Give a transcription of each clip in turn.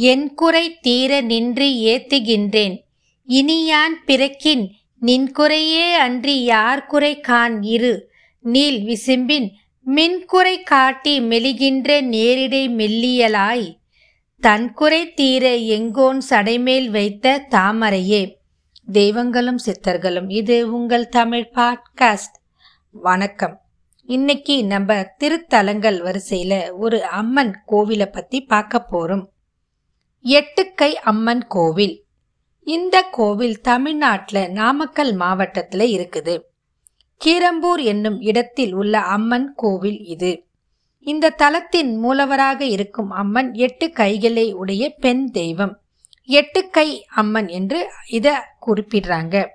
என் குறை தீர நின்று ஏத்துகின்றேன். இனியான் பிறக்கின் நின் குறையே அன்றி யார் குறை கான் இரு. நீல் விசும்பின் மின்குறை காட்டி மெலிகின்ற நேரிடை மெல்லியலாய். தன்குறை தீர எங்கோன் சடைமேல் வைத்த தாமரையே. தெய்வங்களும் சித்தர்களும் இது உங்கள் தமிழ் பாட்காஸ்ட். வணக்கம். இன்னைக்கு நம்ம திருத்தலங்கள் வரிசையில ஒரு அம்மன் கோவிலை பத்தி பார்க்க போறோம். எட்டுக்கை அம்மன் கோவில். இந்த கோவில் தமிழ்நாட்டில் நாமக்கல் மாவட்டத்தில் இருக்குது. கீரம்பூர் என்னும் இடத்தில் உள்ள அம்மன் கோவில் இது. இந்த தலத்தின் மூலவராக இருக்கும் அம்மன் எட்டு கைகளை உடைய பெண் தெய்வம். எட்டுக்கை அம்மன் என்று இதை குறிப்பிடுறாங்க.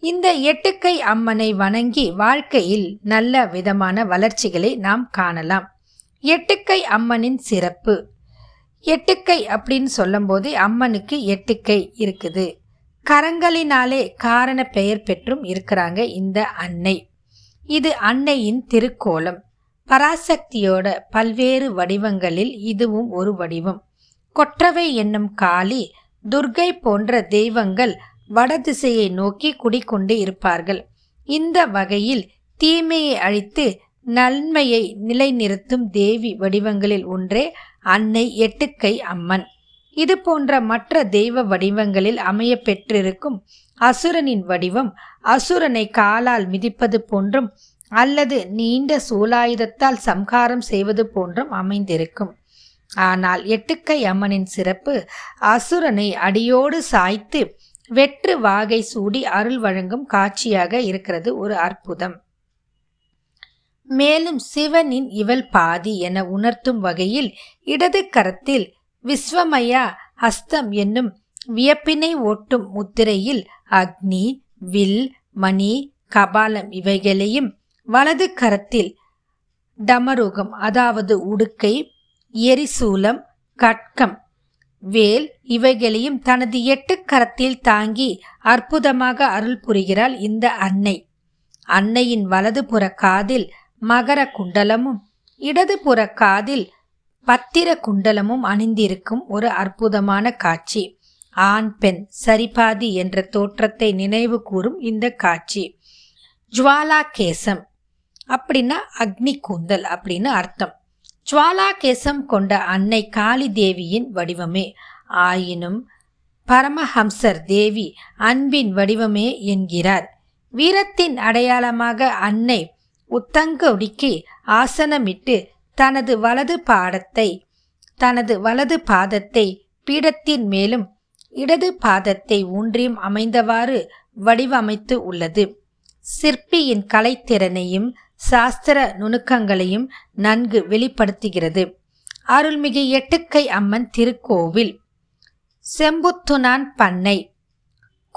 இந்த எட்டுக்கை அம்மனை வணங்கி வாழ்க்கையில் நல்ல விதமான வளர்ச்சிகளை நாம் காணலாம். எட்டுக்கை அம்மனின் சிறப்பு. எட்டுக்கை அப்படின்னு சொல்லும்போது அம்மனுக்கு எட்டுக்கை இருக்குது. கரங்களினாலே காரண பெயர் பெற்றும் இருக்கிறாங்க இந்த அன்னை. இது அன்னையின் திருக்கோலம். பராசக்தியோட பல்வேறு வடிவங்களில் இதுவும் ஒரு வடிவம். கொற்றவை என்னும் காளி துர்கை போன்ற தெய்வங்கள் வடதிசையை நோக்கி குடிக்கொண்டு இருப்பார்கள். இந்த வகையில் தீமையை அழித்து நன்மையை நிலைநிறுத்தும் தேவி வடிவங்களில் ஒன்றே அன்னை எட்டுக்கை அம்மன். இது போன்ற மற்ற தெய்வ வடிவங்களில் அமைய பெற்றிருக்கும் அசுரனின் வடிவம் அசுரனை காலால் மிதிப்பது போன்றும் அல்லது நீண்ட சூலாயுதத்தால் சம்ஹாரம் செய்வது போன்றும் அமைந்திருக்கும். ஆனால் எட்டுக்கை அம்மனின் சிறப்பு அசுரனை அடியோடு சாய்த்து வெற்று வாகை சூடி அருள் வழங்கும் காட்சியாக இருக்கிறது ஒரு அற்புதம். மேலும் சிவனின் இவள் பாதி என உணர்த்தும் வகையில் இடது கரத்தில் விஸ்வமயா ஹஸ்தம் என்னும் வியப்பினை ஓட்டும் முத்திரையில் அக்னி வில் மணி கபாலம் இவைகளையும் வலது கரத்தில் டமருகம் அதாவது உடுக்கை எரிசூலம் கட்கம் வேல் இவைகளையும் தனது எட்டு கரத்தில் தாங்கி அற்புதமாக அருள் புரிகிறாள் இந்த அன்னை. அன்னையின் வலது புற காதில் மகர குண்டலமும் இடதுபுற காதில் பத்திர குண்டலமும் அணிந்திருக்கும் ஒரு அற்புதமான காட்சி. ஆண் பெண் சரிபாதி என்ற தோற்றத்தை நினைவு கூறும் இந்த காட்சி. ஜுவாலா கேசம் அப்படின்னா அக்னி கூந்தல் அப்படின்னு அர்த்தம். ஜுவாலா கேசம் கொண்ட அன்னை காளி தேவியின் வடிவமே. ஆயினும் பரமஹம்சர் தேவி அன்பின் வடிவமே என்கிறார். வீரத்தின் அடையாளமாக அன்னை உத்தங்கொடிக்கு ஆசனமிட்டு தனது வலது பாடத்தை தனது வலது பாதத்தை பீடத்தின் மேலும் இடது பாதத்தை ஊன்றியும் அமைந்தவாறு வடிவமைத்து உள்ளது. சிற்பியின் கலைத்திறனையும் சாஸ்திர நுணுக்கங்களையும் நன்கு வெளிப்படுத்துகிறது. அருள்மிகு எட்டுக்கை அம்மன் திருக்கோவில். செம்புத்துனான் பண்ணை.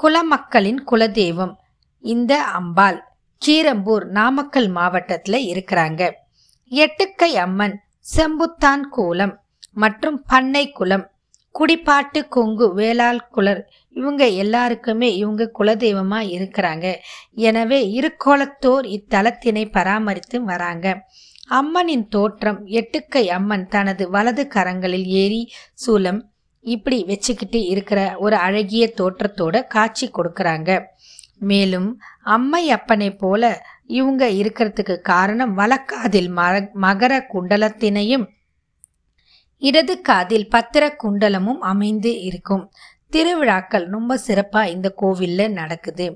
குலமக்களின் குலதெய்வம். இந்த அம்பாள். கீரம்பூர் நாமக்கல் மாவட்டத்தில் இருக்கிறாங்க. எட்டுக்கை அம்மன் செம்புத்தான் கூலம் மற்றும் பண்ணை குலம் குடிப்பாட்டு கொங்கு வேளாள் குலர் இவங்க எல்லாருக்குமே இவங்க குலதெய்வமாக இருக்கிறாங்க. எனவே இருக்கோலத்தோர் இத்தலத்தினை பராமரித்து வராங்க. அம்மனின் தோற்றம் எட்டுக்கை அம்மன் தனது வலது கரங்களில் ஏறி சூலம் இப்படி வச்சுக்கிட்டு இருக்கிற ஒரு அழகிய தோற்றத்தோட காட்சி கொடுக்குறாங்க. மேலும் அம்மை அப்பனை போல இவங்க இருக்கிறதுக்கு காரணம் வழக்காதில் மகர குண்டலத்தினையும் இடது காதில் பத்திர குண்டலமும் அமைந்து இருக்கும். திருவிழாக்கள் ரொம்ப சிறப்பாக இந்த கோவிலில் நடக்குது.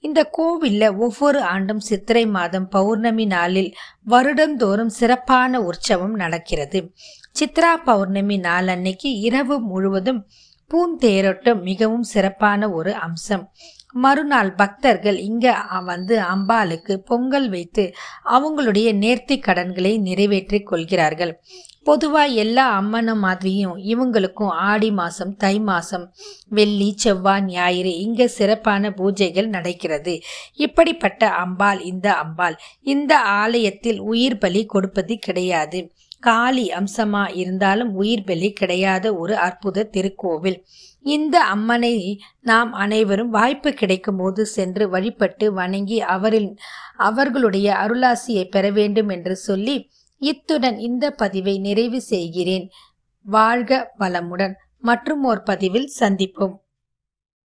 இந்த கோவிலில் ஒவ்வொரு ஆண்டும் சித்திரை மாதம் பௌர்ணமி நாளில் வருடந்தோறும் சிறப்பான உற்சவம் நடக்கிறது. சித்ரா பௌர்ணமி நாள் அன்னைக்கு இரவு முழுவதும் பூந்தேரோட்டம் மிகவும் சிறப்பான ஒரு அம்சம். மறுநாள் பக்தர்கள் இங்க வந்து அம்பாளுக்கு பொங்கல் வைத்து அவங்களுடைய நேர்த்தி கடன்களை நிறைவேற்றி கொள்கிறார்கள். பொதுவாக எல்லா அம்மனும் மாதிரியும் இவங்களுக்கும் ஆடி மாதம் தை மாதம் வெள்ளி செவ்வாய் ஞாயிறு இங்கே சிறப்பான பூஜைகள் நடக்கிறது. இப்படிப்பட்ட அம்பாள் இந்த அம்பாள் இந்த ஆலயத்தில் உயிர் பலி கொடுப்பது கிடையாது. காளி அம்சமா இருந்தாலும் உயிர் பலி கிடையாத ஒரு அற்புத திருக்கோவில். இந்த அம்மனை நாம் அனைவரும் வாய்ப்பு கிடைக்கும் போது சென்று வழிபட்டு வணங்கி அவரின் அவர்களுடைய அருளாசியை பெற வேண்டும் என்று சொல்லி இத்துடன் இந்த பதிவை நிறைவு செய்கிறேன். வாழ்க வளமுடன். மற்றும் ஓர் பதிவில் சந்திப்போம்.